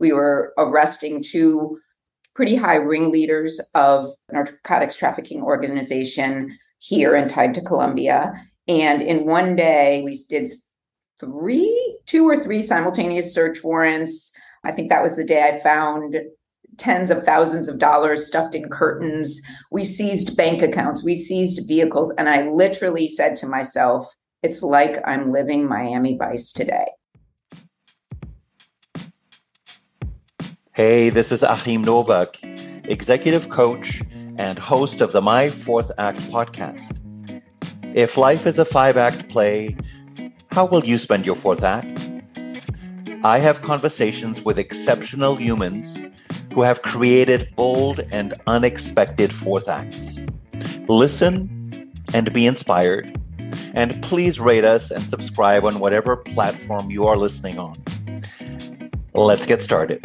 We were arresting two pretty high ringleaders of narcotics trafficking organization here and tied to Colombia. And in one day, we did three, two or three simultaneous search warrants. I think that was the day I found tens of thousands of dollars stuffed in curtains. We seized bank accounts, we seized vehicles. And I literally said to myself, it's like I'm living Miami Vice today. Hey, this is Achim Nowak, executive coach and host of the My Fourth Act podcast. If life is a five act play, how will you spend your fourth act? I have conversations with exceptional humans who have created bold and unexpected fourth acts. Listen and be inspired. And please rate us and subscribe on whatever platform you are listening on. Let's get started.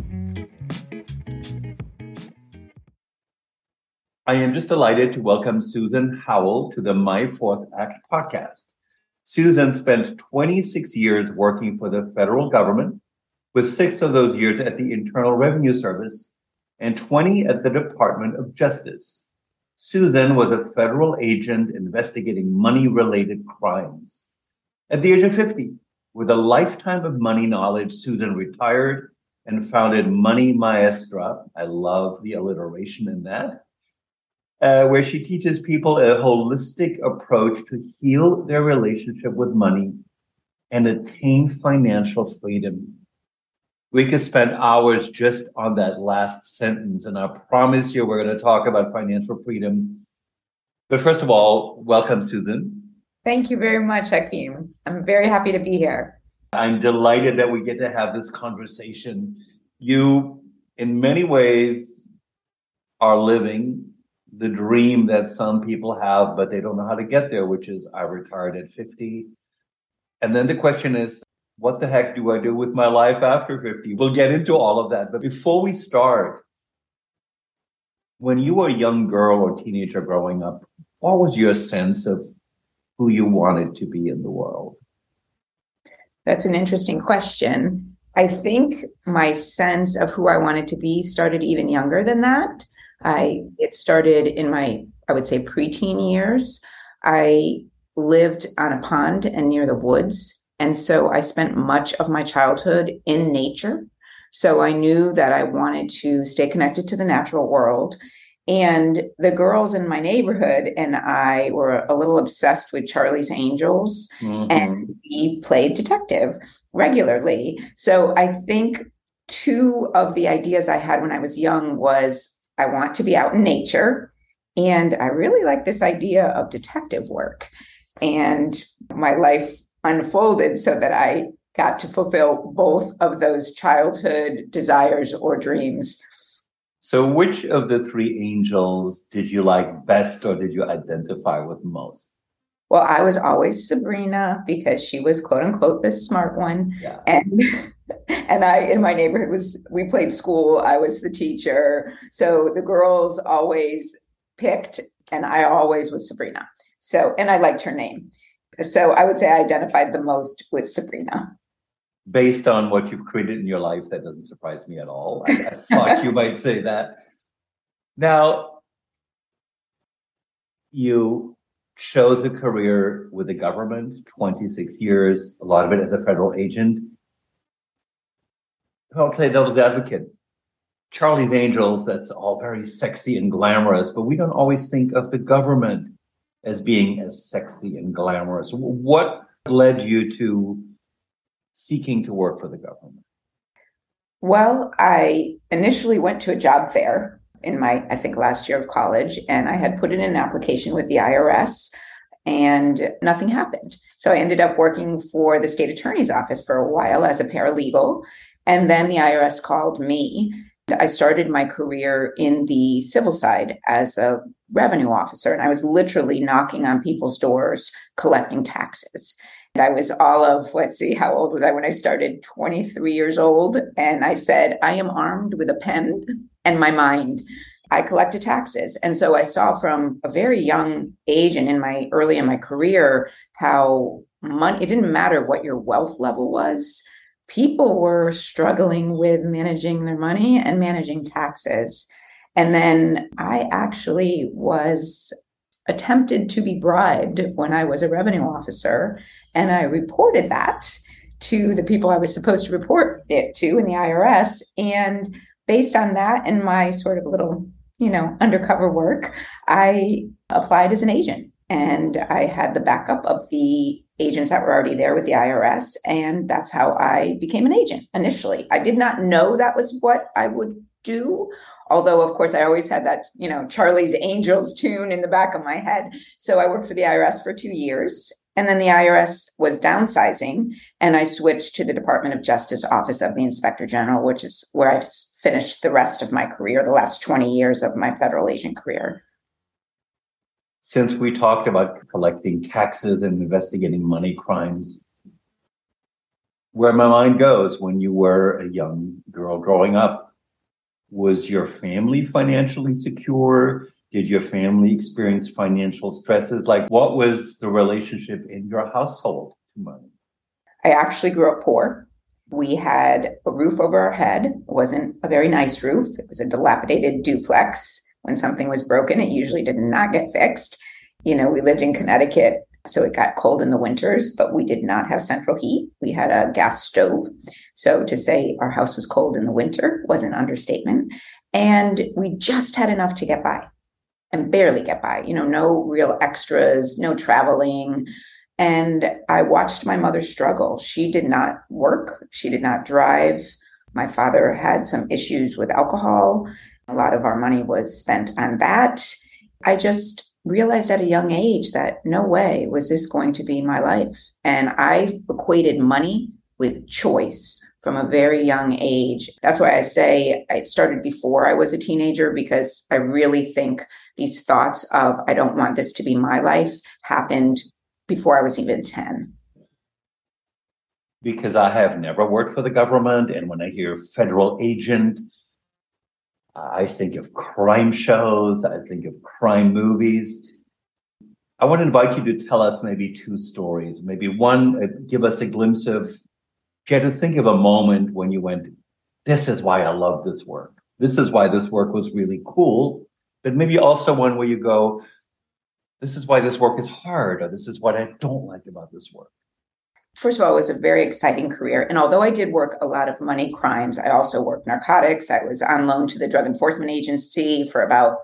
I am just delighted to welcome Susan Howell to the My Fourth Act podcast. Susan spent 26 years working for the federal government, with six of those years at the Internal Revenue Service and 20 at the Department of Justice. Susan was a federal agent investigating money related crimes. At the age of 50, with a lifetime of money knowledge, Susan retired and founded Money Maestra. I love the alliteration in that uh, where she teaches people a holistic approach to heal their relationship with money and attain financial freedom. We could spend hours just on that last sentence, and I promise you we're going to talk about financial freedom. But first of all, welcome, Susan. Thank you very much, Achim. I'm very happy to be here. I'm delighted that we get to have this conversation. You, in many ways, are living the dream that some people have, but they don't know how to get there, which is I retired at 50. And then the question is, what the heck do I do with my life after 50? We'll get into all of that. But before we start, when you were a young girl or teenager growing up, what was your sense of who you wanted to be in the world? That's an interesting question. I think my sense of who I wanted to be started even younger than that. I it started in my I would say preteen years. I lived on a pond and near the woods, and so I spent much of my childhood in nature. So I knew that I wanted to stay connected to the natural world. And the girls in my neighborhood and I were a little obsessed with Charlie's Angels, mm-hmm. and we played detective regularly. So I think two of the ideas I had when I was young was I want to be out in nature. And I really like this idea of detective work. And my life unfolded so that I got to fulfill both of those childhood desires or dreams. So, which of the three angels did you like best or did you identify with most? Well, I was always Sabrina because she was quote unquote the smart one. Yeah. And and I in my neighborhood was we played school, I was the teacher. So the girls always picked and I always was Sabrina. So and I liked her name. So I would say I identified the most with Sabrina. Based on what you've created in your life, that doesn't surprise me at all. I, I thought you might say that. Now, you chose a career with the government, 26 years, a lot of it as a federal agent. I'll play devil's advocate. Charlie's Angels, that's all very sexy and glamorous, but we don't always think of the government as being as sexy and glamorous. What led you to seeking to work for the government? Well, I initially went to a job fair in my, I think, last year of college, and I had put in an application with the IRS, and nothing happened. So I ended up working for the state attorney's office for a while as a paralegal. And then the IRS called me. I started my career in the civil side as a revenue officer, and I was literally knocking on people's doors collecting taxes. And I was all of, let's see, how old was I when I started? 23 years old. And I said, I am armed with a pen and my mind. I collected taxes. And so I saw from a very young age and in my early in my career how money, it didn't matter what your wealth level was. people were struggling with managing their money and managing taxes. And then I actually was attempted to be bribed when I was a revenue officer, and I reported that to the people I was supposed to report it to in the IRS. And based on that and my sort of little, you know, undercover work, I applied as an agent. And I had the backup of the agents that were already there with the IRS. And that's how I became an agent initially. I did not know that was what I would do. Although, of course, I always had that, you know, Charlie's Angels tune in the back of my head. So I worked for the IRS for two years. And then the IRS was downsizing, and I switched to the Department of Justice Office of the Inspector General, which is where I've finished the rest of my career, the last 20 years of my federal agent career. Since we talked about collecting taxes and investigating money crimes, where my mind goes when you were a young girl growing up, was your family financially secure? Did your family experience financial stresses? Like, what was the relationship in your household to money? I actually grew up poor. We had a roof over our head. It wasn't a very nice roof. It was a dilapidated duplex. When something was broken, it usually did not get fixed. You know, we lived in Connecticut, so it got cold in the winters, but we did not have central heat. We had a gas stove. So to say our house was cold in the winter was an understatement. And we just had enough to get by and barely get by, you know, no real extras, no traveling. And I watched my mother struggle. She did not work, she did not drive. My father had some issues with alcohol. A lot of our money was spent on that. I just realized at a young age that no way was this going to be my life. And I equated money with choice from a very young age. That's why I say it started before I was a teenager because I really think these thoughts of, I don't want this to be my life, happened before I was even 10. Because I have never worked for the government. And when I hear federal agent, I think of crime shows, I think of crime movies. I want to invite you to tell us maybe two stories. Maybe one, uh, give us a glimpse of you had to think of a moment when you went, this is why I love this work. This is why this work was really cool. But maybe also one where you go, this is why this work is hard, or this is what I don't like about this work. First of all, it was a very exciting career. And although I did work a lot of money crimes, I also worked narcotics. I was on loan to the Drug Enforcement Agency for about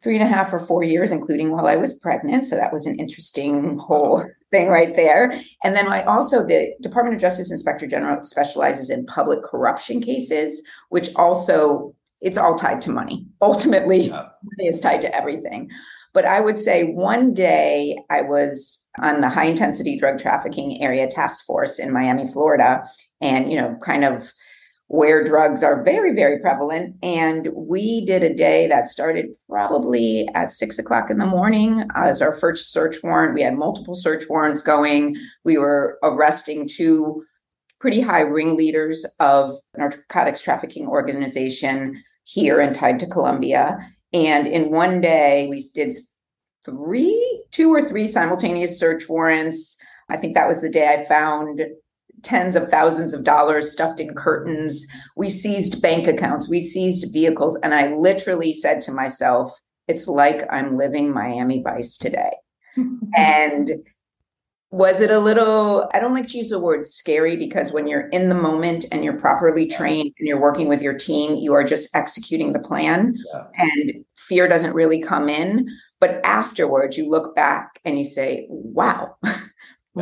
three and a half or four years, including while I was pregnant. So that was an interesting whole thing right there. And then I also, the Department of Justice Inspector General specializes in public corruption cases, which also, it's all tied to money. Ultimately, yeah. money is tied to everything. But I would say one day I was on the high intensity drug trafficking area task force in Miami, Florida, and, you know, kind of where drugs are very, very prevalent. And we did a day that started probably at six o'clock in the morning as our first search warrant. We had multiple search warrants going. We were arresting two pretty high ringleaders of narcotics trafficking organization here and tied to Colombia. And in one day, we did three, two or three simultaneous search warrants. I think that was the day I found tens of thousands of dollars stuffed in curtains. We seized bank accounts, we seized vehicles. And I literally said to myself, it's like I'm living Miami Vice today. and was it a little, I don't like to use the word scary because when you're in the moment and you're properly trained and you're working with your team, you are just executing the plan yeah. and fear doesn't really come in. But afterwards, you look back and you say, wow,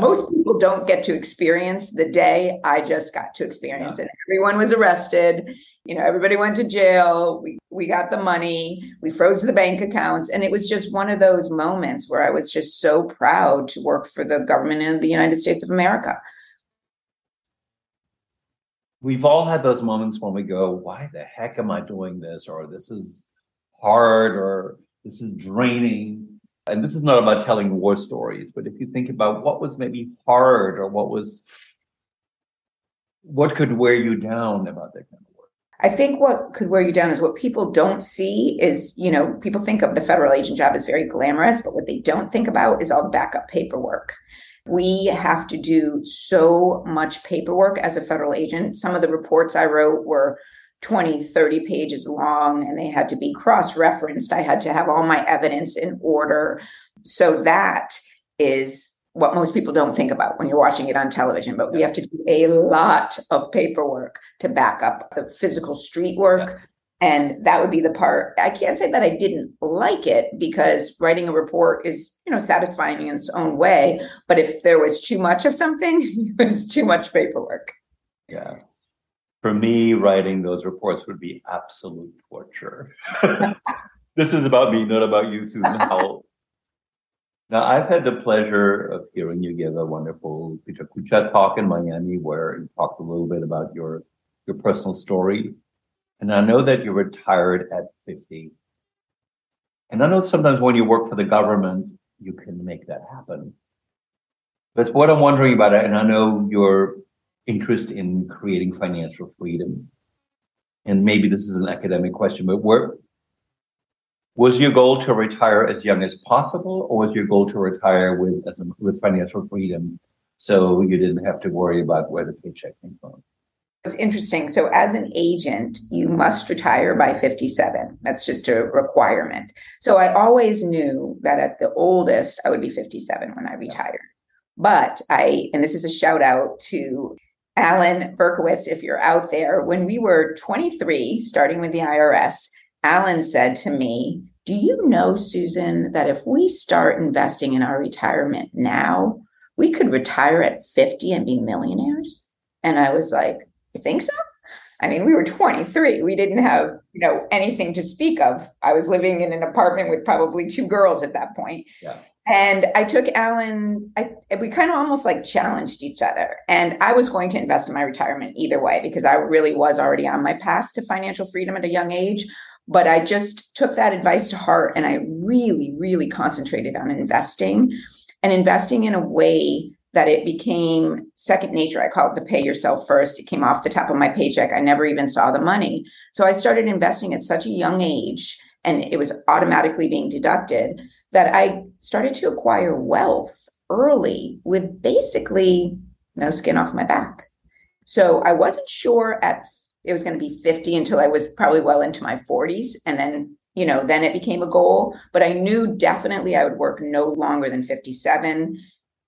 most people don't get to experience the day I just got to experience. Yeah. And everyone was arrested. You know, everybody went to jail. We we got the money. We froze the bank accounts. And it was just one of those moments where I was just so proud to work for the government of the United States of America. We've all had those moments when we go, why the heck am I doing this? Or this is hard or this is draining and this is not about telling war stories, but if you think about what was maybe hard or what was, what could wear you down about that kind of work? I think what could wear you down is what people don't see is, you know, people think of the federal agent job as very glamorous, but what they don't think about is all the backup paperwork We have to do so much paperwork as a federal agent. Some of the reports I wrote were 20, 30 pages long and they had to be cross referenced. I had to have all my evidence in order. So that is what most people don't think about when you're watching it on television, but we have to do a lot of paperwork to back up the physical street work. Yeah. And that would be the part I can't say that I didn't like it because writing a report is, you know, satisfying in its own way. But if there was too much of something, it was too much paperwork. Yeah. For me, writing those reports would be absolute torture. this is about me, not about you, Susan Howell. Now, I've had the pleasure of hearing you give a wonderful Kucha talk in Miami, where you talked a little bit about your your personal story. And I know that you retired at 50. And I know sometimes when you work for the government, you can make that happen. But what I'm wondering about and I know your interest in creating financial freedom, and maybe this is an academic question, but where was your goal to retire as young as possible, or was your goal to retire with a, with financial freedom, so you didn't have to worry about where the paycheck came from? It's interesting. So, as an agent, you must retire by 57. That's just a requirement. So, I always knew that at the oldest, I would be 57 when I retired. But I, and this is a shout out to Alan Berkowitz, if you're out there, when we were 23, starting with the IRS, Alan said to me, Do you know, Susan, that if we start investing in our retirement now, we could retire at 50 and be millionaires? And I was like, You think so? I mean, we were 23. We didn't have, you know, anything to speak of. I was living in an apartment with probably two girls at that point. Yeah. And I took Alan, I, we kind of almost like challenged each other. And I was going to invest in my retirement either way because I really was already on my path to financial freedom at a young age. But I just took that advice to heart and I really, really concentrated on investing and investing in a way that it became second nature. I call it the pay yourself first. It came off the top of my paycheck. I never even saw the money. So I started investing at such a young age and it was automatically being deducted that I started to acquire wealth early with basically no skin off my back. So I wasn't sure at it was going to be 50 until I was probably well into my 40s. And then, you know, then it became a goal. But I knew definitely I would work no longer than 57.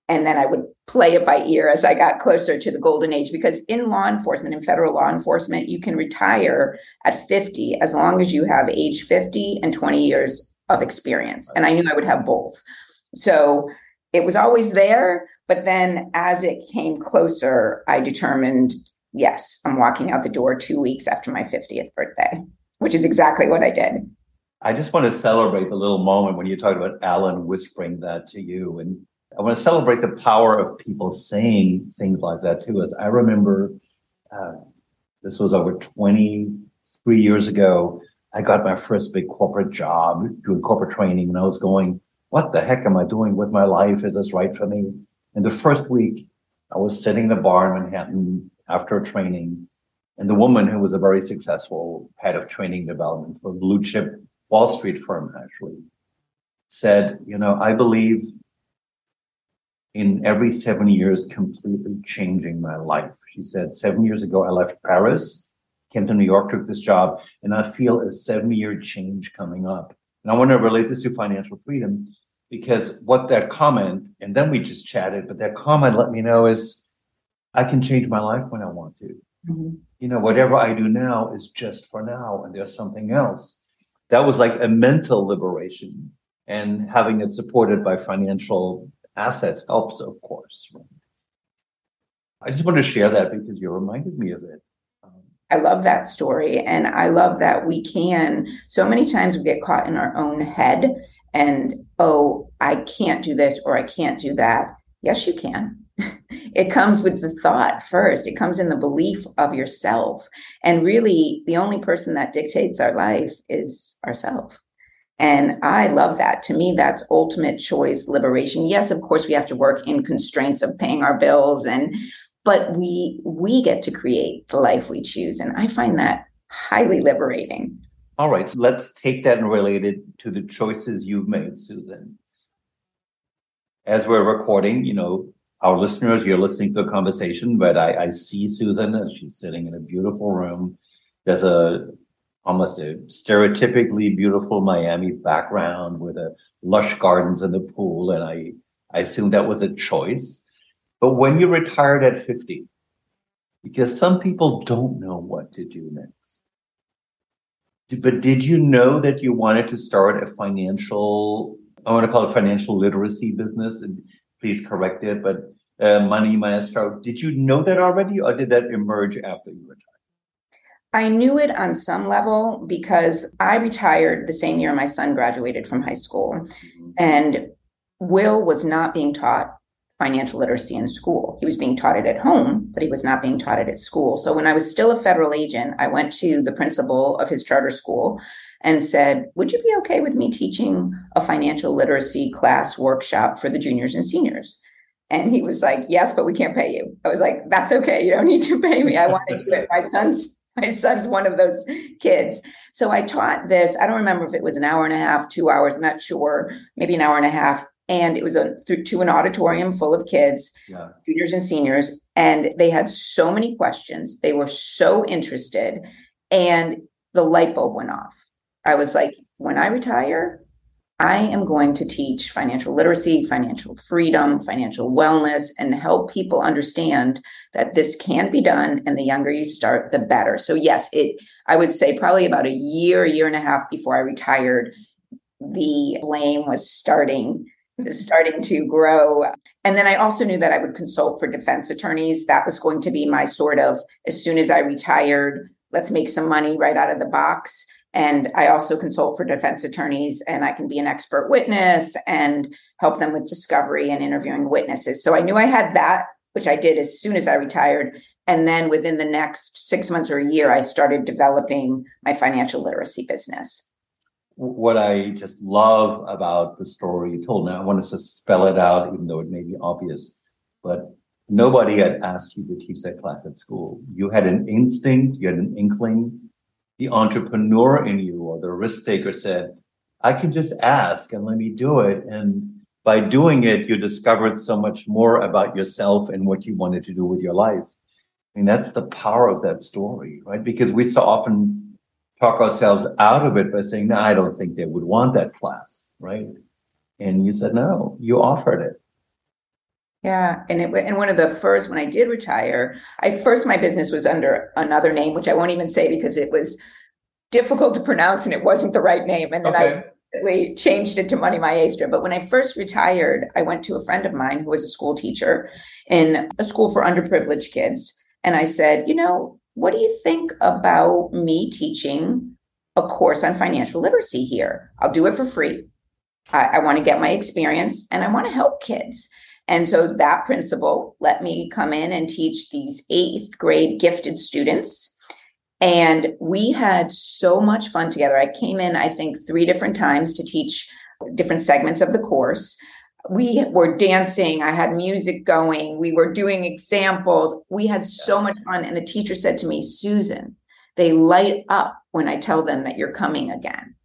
And then I would play it by ear as I got closer to the golden age. Because in law enforcement, in federal law enforcement, you can retire at 50 as long as you have age 50 and 20 years of experience. And I knew I would have both. So it was always there. But then as it came closer, I determined yes, I'm walking out the door two weeks after my 50th birthday, which is exactly what I did. I just want to celebrate the little moment when you talked about Alan whispering that to you. And I want to celebrate the power of people saying things like that to us. I remember uh, this was over 23 years ago. I got my first big corporate job doing corporate training, and I was going, What the heck am I doing with my life? Is this right for me? And the first week, I was sitting in the bar in Manhattan after training. And the woman who was a very successful head of training development for a blue chip Wall Street firm actually said, you know, I believe in every seven years completely changing my life. She said, seven years ago, I left Paris, came to New York, took this job, and I feel a seven year change coming up. And I want to relate this to financial freedom because what that comment, and then we just chatted, but that comment let me know is I can change my life when I want to. Mm-hmm. You know, whatever I do now is just for now, and there's something else. That was like a mental liberation, and having it supported by financial assets helps, of course. I just want to share that because you reminded me of it. I love that story. And I love that we can, so many times we get caught in our own head and, oh, I can't do this or I can't do that. Yes, you can. It comes with the thought first. It comes in the belief of yourself. And really the only person that dictates our life is ourself. And i love that. To me that's ultimate choice liberation. Yes of course we have to work in constraints of paying our bills and but we we get to create the life we choose and i find that highly liberating all right so let's take that and relate it to the choices you've made susan as we're recording you know our listeners, you're listening to a conversation, but I, I see Susan as she's sitting in a beautiful room. There's a almost a stereotypically beautiful Miami background with a lush gardens and the pool, and I I assume that was a choice. But when you retired at 50, because some people don't know what to do next. But did you know that you wanted to start a financial, I want to call it financial literacy business? And please correct it, but uh, Money Maestro, did you know that already or did that emerge after you retired? I knew it on some level because I retired the same year my son graduated from high school. Mm-hmm. And Will was not being taught financial literacy in school. He was being taught it at home, but he was not being taught it at school. So when I was still a federal agent, I went to the principal of his charter school and said, Would you be okay with me teaching a financial literacy class workshop for the juniors and seniors? And he was like, Yes, but we can't pay you. I was like, That's okay. You don't need to pay me. I want to do it. My son's my son's one of those kids. So I taught this. I don't remember if it was an hour and a half, two hours, I'm not sure, maybe an hour and a half and it was a, through to an auditorium full of kids, yeah. juniors and seniors, and they had so many questions. They were so interested, and the light bulb went off. I was like, when I retire, I am going to teach financial literacy, financial freedom, financial wellness, and help people understand that this can be done. And the younger you start, the better. So yes, it. I would say probably about a year, year and a half before I retired, the blame was starting starting to grow. And then I also knew that I would consult for defense attorneys. That was going to be my sort of, as soon as I retired, let's make some money right out of the box. And I also consult for defense attorneys, and I can be an expert witness and help them with discovery and interviewing witnesses. So I knew I had that, which I did as soon as I retired. And then within the next six months or a year, I started developing my financial literacy business what I just love about the story you told. Now, I want to spell it out, even though it may be obvious, but nobody had asked you to teach that class at school. You had an instinct, you had an inkling. The entrepreneur in you or the risk taker said, I can just ask and let me do it. And by doing it, you discovered so much more about yourself and what you wanted to do with your life. I mean, that's the power of that story, right? Because we so often talk ourselves out of it by saying, no, I don't think they would want that class, right? And you said, no, you offered it. Yeah, and it and one of the first when I did retire, I first my business was under another name, which I won't even say because it was difficult to pronounce and it wasn't the right name. And then okay. I changed it to Money Maestra. But when I first retired, I went to a friend of mine who was a school teacher in a school for underprivileged kids. And I said, you know, what do you think about me teaching a course on financial literacy here? I'll do it for free. I, I want to get my experience and I want to help kids. And so that principal let me come in and teach these eighth grade gifted students. And we had so much fun together. I came in, I think, three different times to teach different segments of the course we were dancing i had music going we were doing examples. We had so much fun and the teacher said to me susan they light up when i tell them that you're coming again.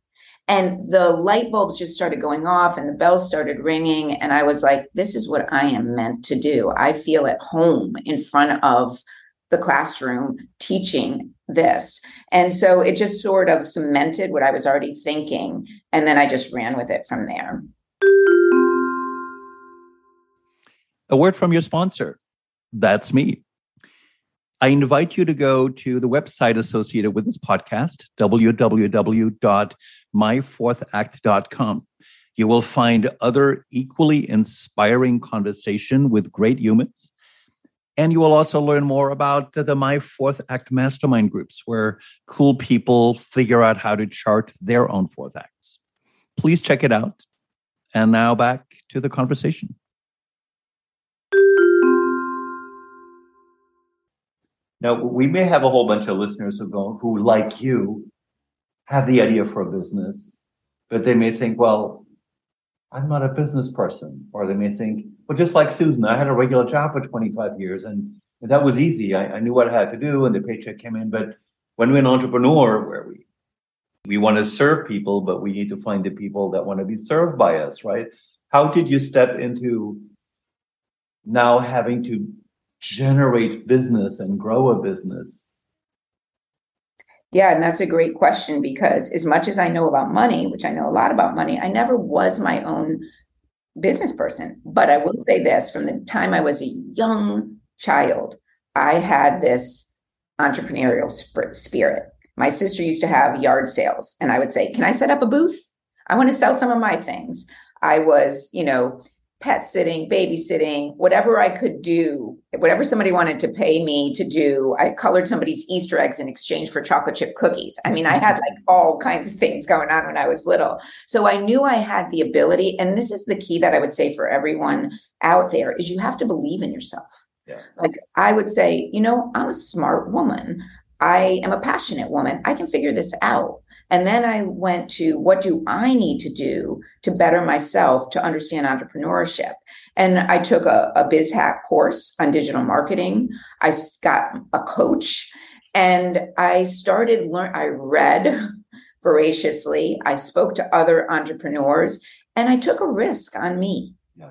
And the light bulbs just started going off and the bells started ringing and i was like this is what i am meant to do. I feel at home in front of the classroom teaching this. And so it just sort of cemented what i was already thinking and then i just ran with it from there a word from your sponsor. That's me. I invite you to go to the website associated with this podcast, www.myfourthact.com. You will find other equally inspiring conversation with great humans. And you will also learn more about the, the My Fourth Act mastermind groups, where cool people figure out how to chart their own fourth acts. Please check it out. And now back to the conversation. Now, we may have a whole bunch of listeners who go, who, like you, have the idea for a business, but they may think, well, I'm not a business person. Or they may think, well, just like Susan, I had a regular job for 25 years and, that was easy. I, I knew what I had to do and the paycheck came in. But when we're an entrepreneur, where we we want to serve people, but we need to find the people that want to be served by us, right? How did you step into now having to generate business and grow a business? Yeah, and that's a great question because as much as I know about money, which I know a lot about money, I never was my own business person. But I will say this from the time I was a young child, I had this entrepreneurial sp- spirit. My sister used to have yard sales, and I would say, Can I set up a booth? I want to sell some of my things. I was, you know, pet sitting, babysitting, whatever I could do, whatever somebody wanted to pay me to do. I colored somebody's Easter eggs in exchange for chocolate chip cookies. I mean, I had like all kinds of things going on when I was little. So I knew I had the ability. And this is the key that I would say for everyone out there is you have to believe in yourself. Yeah. Like I would say, you know, I'm a smart woman. I am a passionate woman. I can figure this out. And then I went to what do I need to do to better myself to understand entrepreneurship? And I took a, a BizHack course on digital marketing. I got a coach and I started learn I read voraciously. I spoke to other entrepreneurs and I took a risk on me. Yeah.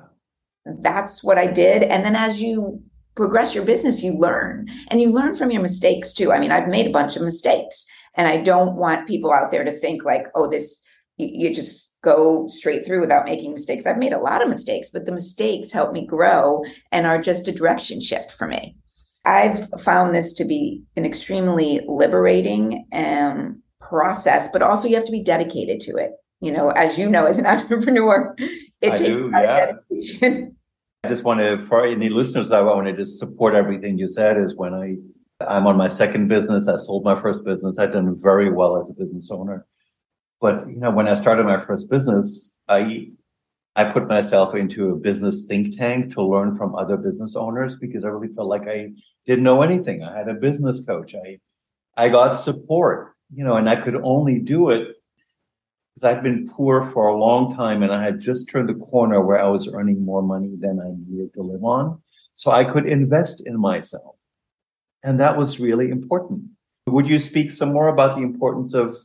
That's what I did. And then as you progress your business, you learn and you learn from your mistakes too. I mean, I've made a bunch of mistakes and I don't want people out there to think like, oh, this, you, you just go straight through without making mistakes. I've made a lot of mistakes, but the mistakes help me grow and are just a direction shift for me. I've found this to be an extremely liberating um, process, but also you have to be dedicated to it. You know, as you know, as an entrepreneur, it I takes do, a lot yeah. of dedication. I just want to, for any listeners, I want to just support everything you said. Is when I, I'm on my second business. I sold my first business. I've done very well as a business owner. But you know, when I started my first business, I, I put myself into a business think tank to learn from other business owners because I really felt like I didn't know anything. I had a business coach. I, I got support. You know, and I could only do it because I'd been poor for a long time and I had just turned the corner where I was earning more money than I needed to live on. So I could invest in myself. And that was really important. Would you speak some more about the importance of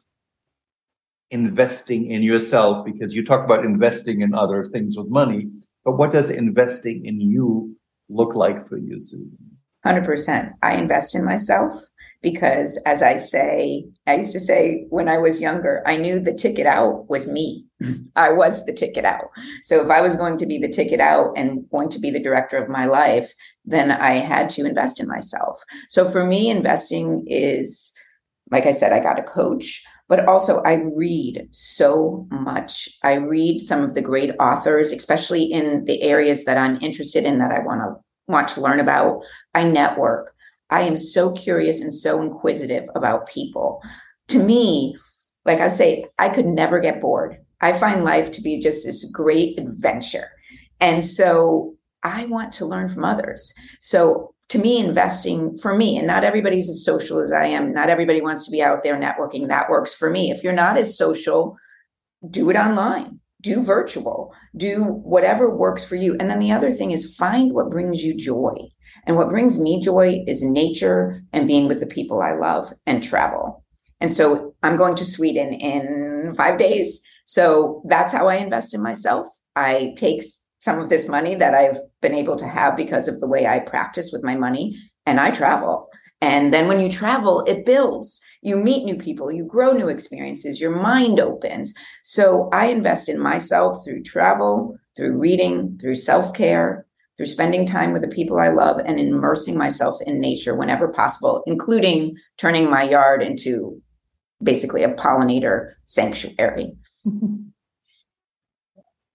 investing in yourself? Because you talk about investing in other things with money, but what does investing in you look like for you, Susan? 100%. I invest in myself because as I say, I used to say when I was younger, I knew the ticket out was me. Mm-hmm. I was the ticket out. So if I was going to be the ticket out and going to be the director of my life, then I had to invest in myself. So for me, investing is, like I said, I got a coach, but also I read so much. I read some of the great authors, especially in the areas that I'm interested in that I want to want to learn about. I network. I am so curious and so inquisitive about people. To me, like I say, I could never get bored. I find life to be just this great adventure. And so I want to learn from others. So to me, investing for me, and not everybody's as social as I am, not everybody wants to be out there networking. That works for me. If you're not as social, do it online do virtual, do whatever works for you. And then the other thing is find what brings you joy. And what brings me joy is nature and being with the people I love and travel. And so I'm going to Sweden in five days. So that's how I invest in myself. I take some of this money that I've been able to have because of the way I practice with my money and I travel. And then when you travel, it builds. You meet new people, you grow new experiences, your mind opens. So I invest in myself through travel, through reading, through self care, through spending time with the people I love, and immersing myself in nature whenever possible, including turning my yard into basically a pollinator sanctuary.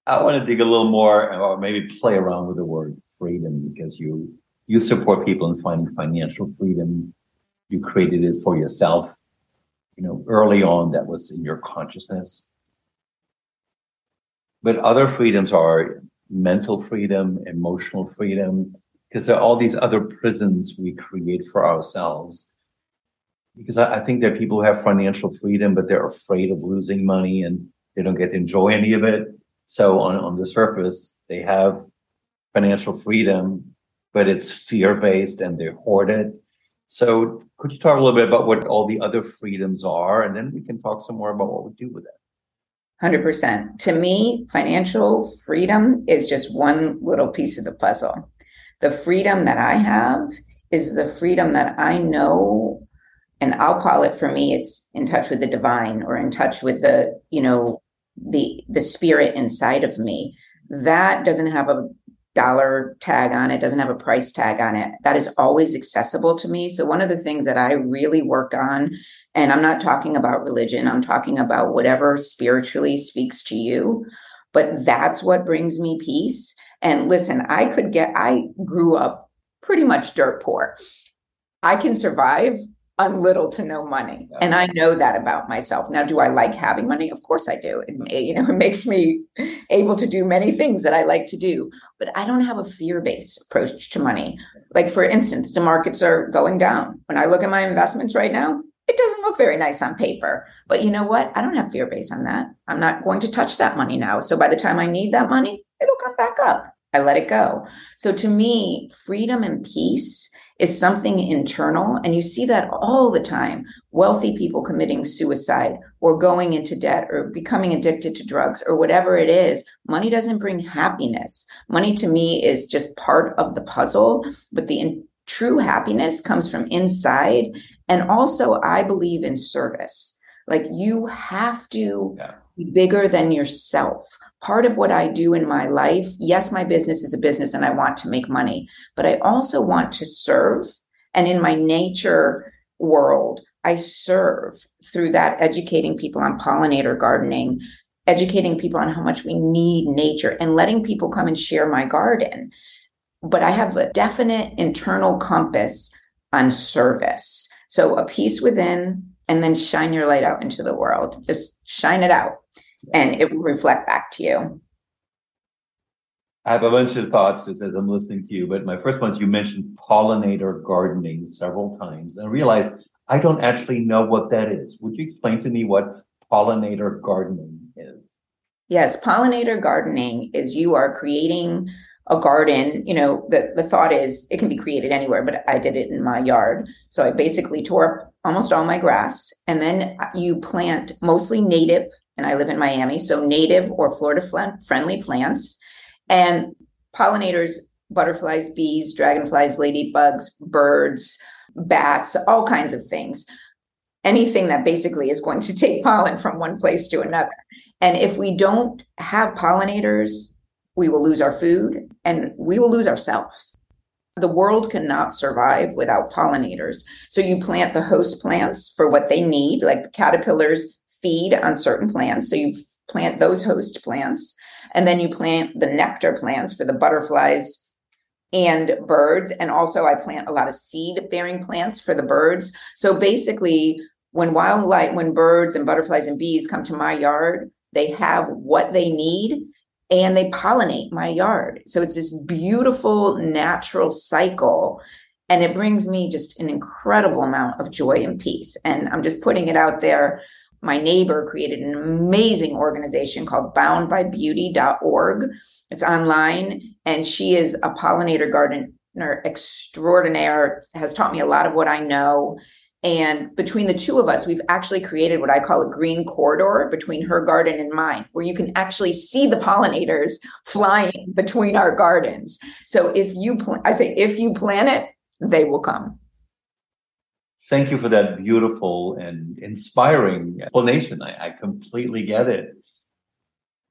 I want to dig a little more or maybe play around with the word freedom because you you support people in finding financial freedom. You created it for yourself. You know, early on, that was in your consciousness. But other freedoms are mental freedom, emotional freedom, because there are all these other prisons we create for ourselves. Because I, I think there are people who have financial freedom, but they're afraid of losing money and they don't get to enjoy any of it. So on, on the surface, they have financial freedom, but it's fear based and they're hoarded. So could you talk a little bit about what all the other freedoms are? And then we can talk some more about what we do with it. 100%. To me, financial freedom is just one little piece of the puzzle. The freedom that I have is the freedom that I know, and I'll call it for me, it's in touch with the divine or in touch with the, you know, the the spirit inside of me. That doesn't have a dollar tag on it, doesn't have a price tag on it. That is always accessible to me. So, one of the things that I really work on, and I'm not talking about religion, I'm talking about whatever spiritually speaks to you, but that's what brings me peace. And listen, I could get, I grew up pretty much dirt poor. I can survive on little to no money. And i know that about myself. Now do i like having money? Of course i do. It, you know it makes me able to do many things that i like to do. But i don't have a fear-based approach to money. Like for instance the markets are going down. When i look at my investments right now it doesn't look very nice on paper. But you know what? I don't have fear based on that. I'm not going to touch that money now. So by the time i need that money it'll come back up. I let it go. So to me freedom and peace is something internal. And you see that all the time wealthy people committing suicide or going into debt or becoming addicted to drugs or whatever it is. Money doesn't bring happiness. Money to me is just part of the puzzle, but the in- true happiness comes from inside. And also, I believe in service. Like you have to yeah. be bigger than yourself part of what I do in my life, yes, my business is a business and I want to make money, but I also want to serve. And in my nature world, I serve through that, educating people on pollinator gardening, educating people on how much we need nature, and letting people come and share my garden. But I have a definite internal compass on service. So a peace within, and then shine your light out into the world. Just shine it out and it will reflect back to you. I have a bunch of thoughts just as I'm listening to you, but my first one is you mentioned pollinator gardening several times, and I realized I don't actually know what that is. Would you explain to me what pollinator gardening is? Yes, pollinator gardening is you are creating a garden. You know, the, the thought is it can be created anywhere, but I did it in my yard. So I basically tore up almost all my grass, and then you plant mostly native and I live in Miami, so native or Florida friendly plants and pollinators, butterflies, bees, dragonflies, ladybugs, birds, bats, all kinds of things. Anything that basically is going to take pollen from one place to another. And if we don't have pollinators, we will lose our food and we will lose ourselves. The world cannot survive without pollinators. So you plant the host plants for what they need, like the caterpillars feed on certain plants. So you plant those host plants, and then you plant the nectar plants for the butterflies and birds. And also, I plant a lot of seed bearing plants for the birds. So basically, when wildlife, when birds and butterflies and bees come to my yard, they have what they need and they pollinate my yard. So it's this beautiful natural cycle. And it brings me just an incredible amount of joy and peace. And I'm just putting it out there my neighbor created an amazing organization called boundbybeauty.org. It's online, and she is a pollinator gardener extraordinaire, has taught me a lot of what I know. And between the two of us, we've actually created what I call a green corridor between her garden and mine, where you can actually see the pollinators flying between our gardens. So if you, pl- I say, if you plant it, they will come. Thank you for that beautiful and inspiring explanation. I, I completely get it.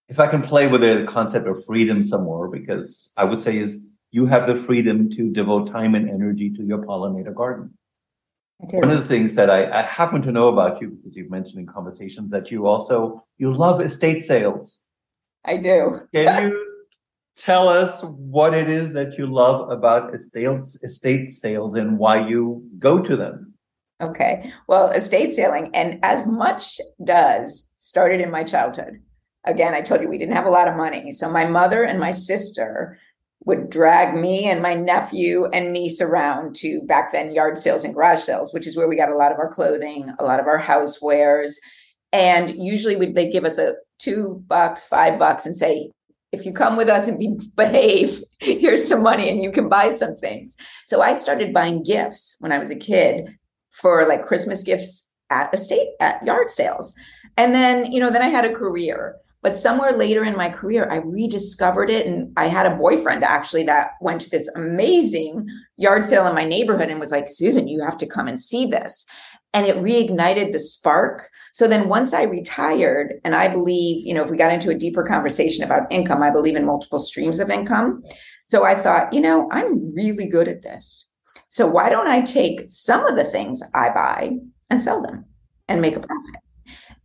If I can play with the concept of freedom some more, because I would say is you have the freedom to devote time and energy to your pollinator garden. One of the things that I, I, happen to know about you, because you've mentioned in conversations that you also you love estate sales. I do. Can you tell us what it is that you love about estate estate sales and why you go to them? Okay. Well, estate sailing, and as much does, started in my childhood. Again, I told you we didn't have a lot of money. So my mother and my sister would drag me and my nephew and niece around to back then yard sales and garage sales, which is where we got a lot of our clothing, a lot of our housewares. And usually we, they'd give us a two bucks, five bucks and say, if you come with us and be, behave, here's some money and you can buy some things. So I started buying gifts when I was a kid for like Christmas gifts at estate at yard sales. And then, you know, then I had a career. But somewhere later in my career, I rediscovered it. And I had a boyfriend actually that went to this amazing yard sale in my neighborhood and was like, Susan, you have to come and see this. And it reignited the spark. So then once I retired, and I believe, you know, if we got into a deeper conversation about income, I believe in multiple streams of income. So I thought, you know, I'm really good at this. So why don't I take some of the things I buy and sell them and make a profit?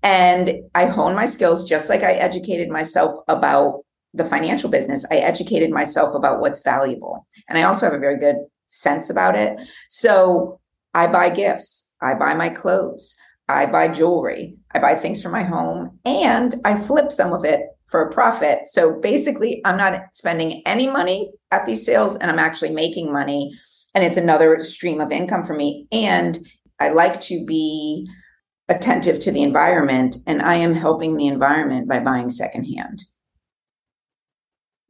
And I hone my skills just like I educated myself about the financial business. I educated myself about what's valuable. And I also have a very good sense about it. So I buy gifts, I buy my clothes, I buy jewelry, I buy things for my home, and I flip some of it for a profit. So basically, I'm not spending any money at these sales and I'm actually making money. And it's another stream of income for me. And I like to be attentive to the environment, and I am helping the environment by buying secondhand.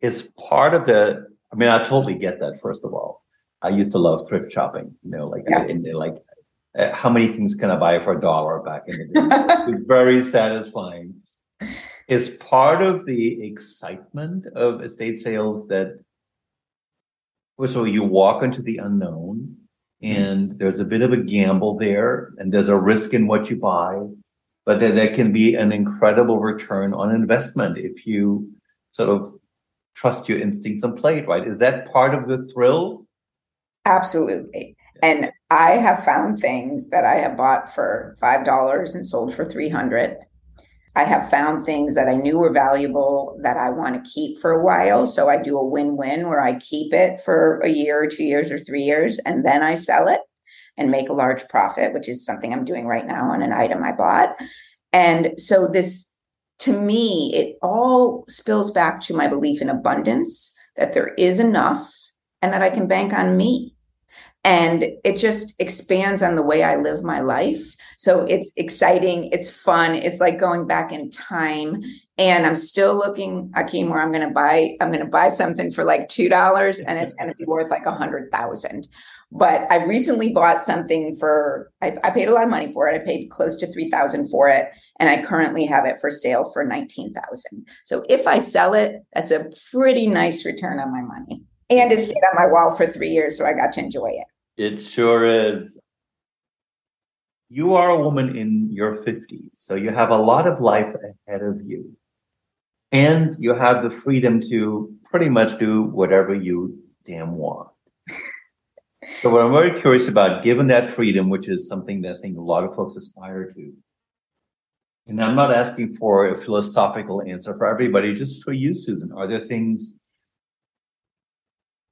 it's part of the, I mean, I totally get that, first of all. I used to love thrift shopping, you know, like, yeah. in, like, uh, how many things can I buy for a dollar back in the day? very satisfying. Is part of the excitement of estate sales that, so you walk into the unknown, mm-hmm. and there's a bit of a gamble there and there's a risk in what you buy but there, there can be an incredible return on investment if you sort of trust your instincts and play it right? Is that part of the thrill? Absolutely. And i have found things that i have bought for five dollars and sold for 300 I have found things that I knew were valuable that I want to keep for a while. So I do a win win where I keep it for a year or two years or three years and then I sell it and make a large profit, which is something I'm doing right now on an item I bought. And so this, to me, it all spills back to my belief in abundance that there is enough and that I can bank on me. And it just expands on the way I live my life so it's exciting, it's fun, it's like going back in time. And I'm still looking, Achim, where I'm gonna buy, I'm gonna buy something for like two dollars and it's gonna be worth like a hundred thousand. But I recently bought something for I, I, paid a lot of money for it. I paid close to three thousand for it, and I currently have it for sale for nineteen thousand. So if I sell it, that's a pretty nice return on my money. And it stayed on my wall for three years, so I got to enjoy it. It sure is you are a woman in your 50s, so you have a lot of life ahead of you. And you have the freedom to pretty much do whatever you damn want. so, what I'm very curious about, given that freedom, which is something that I think a lot of folks aspire to, and I'm not asking for a philosophical answer for everybody, just for you, Susan, are there things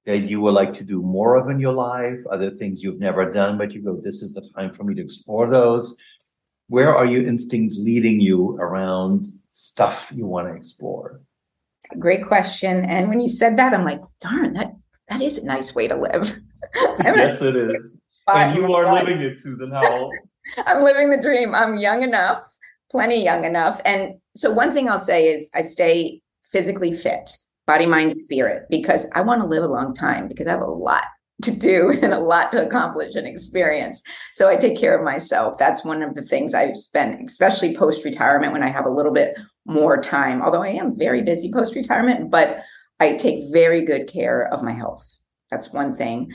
that you would like to do more of in your life, other things you've never done, but you go, this is the time for me to explore those. Where are your instincts leading you around stuff you want to explore? Great question. And when you said that, I'm like, darn, that that is a nice way to live. yes, it is. And you are living it, Susan Howell. I'm living the dream. I'm young enough, plenty young enough. And so one thing I'll say is I stay physically fit body, mind, spirit, because I want to live a long time because I have a lot to do and a lot to accomplish and experience. So I take care of myself. That's one of the things I've spent, especially post retirement when I have a little bit more time. Although I am very busy post retirement, but I take very good care of my health. That's one thing.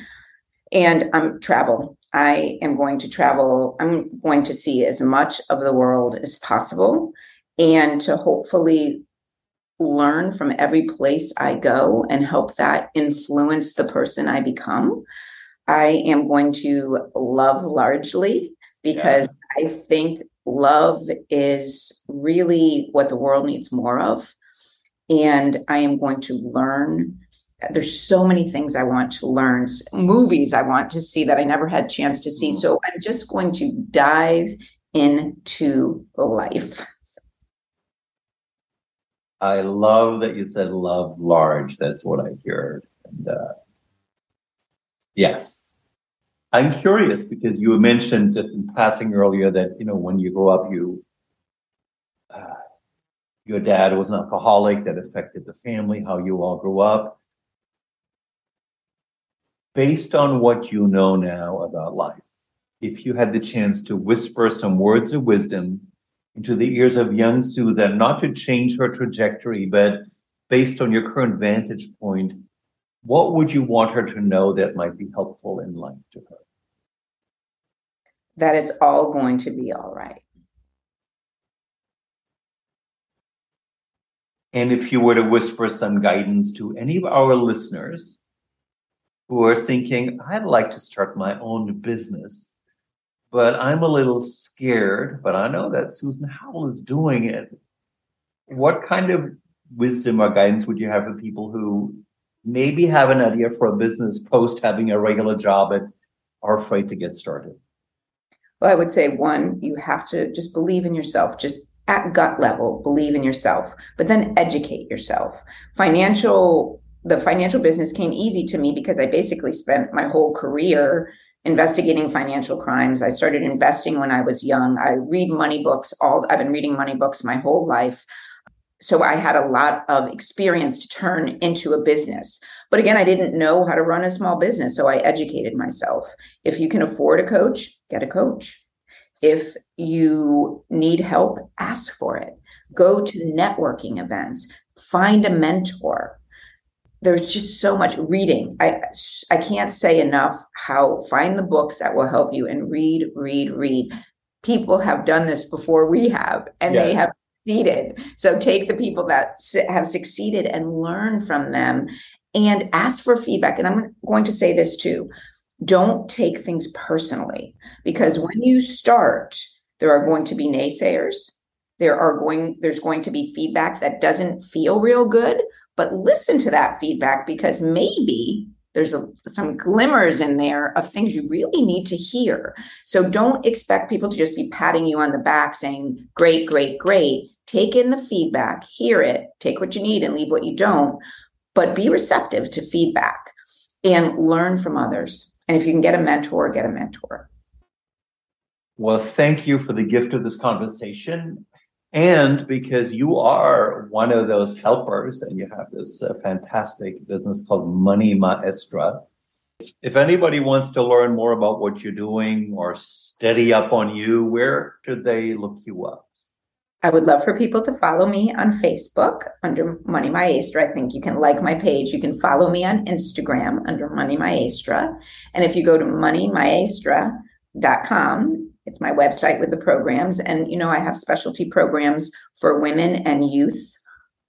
And I'm um, travel. I am going to travel. I'm going to see as much of the world as possible and to hopefully learn from every place I go and help that influence the person I become. I am going to love largely because yeah. I think love is really what the world needs more of. And I am going to learn. There's so many things I want to learn, movies I want to see that I never had chance to see. Mm-hmm. So I'm just going to dive into life. I love that you said love large. That's what I heard. And uh, yes, I'm curious because you mentioned just in passing earlier that you know when you grow up, you uh, your dad was an alcoholic that affected the family, how you all grew up. Based on what you know now about life, if you had the chance to whisper some words of wisdom into the ears of young Susan, not to change her trajectory, but based on your current vantage point, what would you want her to know that might be helpful in life to her? That it's all going to be all right. And if you were to whisper some guidance to any of our listeners who are thinking, I'd like to start my own business, but I'm a little scared, but I know that Susan Howell is doing it. What kind of wisdom or guidance would you have for people who maybe have an idea for a business post having a regular job but are afraid to get started? Well, I would say one, you have to just believe in yourself. Just at gut level, believe in yourself, but then educate yourself. Financial, the financial business came easy to me because I basically spent my whole career investigating financial crimes. I started investing when I was young. I read money books all I've been reading money books my whole life. So I had a lot of experience to turn into a business. But again, I didn't know how to run a small business, so I educated myself. If you can afford a coach, get a coach. If you need help, ask for it. Go to networking events, find a mentor. There's just so much reading. I I can't say enough how find the books that will help you and read, read, read. People have done this before we have, and yes. they have succeeded. So take the people that have succeeded and learn from them and ask for feedback. And I'm going to say this too don't take things personally because when you start there are going to be naysayers there are going there's going to be feedback that doesn't feel real good but listen to that feedback because maybe there's a, some glimmers in there of things you really need to hear so don't expect people to just be patting you on the back saying great great great take in the feedback hear it take what you need and leave what you don't but be receptive to feedback and learn from others and if you can get a mentor, get a mentor. Well, thank you for the gift of this conversation. And because you are one of those helpers and you have this uh, fantastic business called Money Maestra. If anybody wants to learn more about what you're doing or study up on you, where should they look you up? I would love for people to follow me on Facebook under Money Maestra. I think you can like my page. You can follow me on Instagram under Money Maestra. And if you go to moneymaestra.com, it's my website with the programs. And, you know, I have specialty programs for women and youth,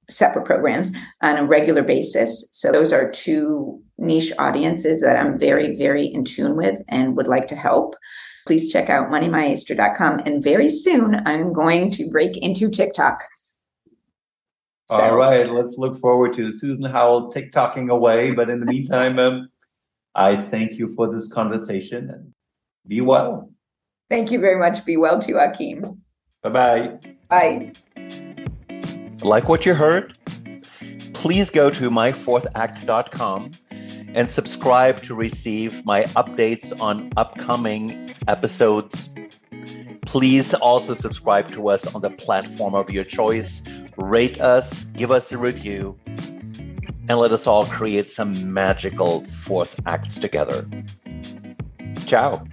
separate programs on a regular basis. So those are two niche audiences that I'm very, very in tune with and would like to help please check out moneymaestra.com. And very soon I'm going to break into TikTok. So, All right, let's look forward to Susan Howell TikToking away. But in the meantime, um, I thank you for this conversation and be well. Thank you very much. Be well too, Achim. Bye-bye. Bye. Like what you heard? Please go to myfourthact.com and subscribe to receive my updates on upcoming episodes. Please also subscribe to us on the platform of your choice. Rate us, give us a review, and let us all create some magical fourth acts together. Ciao.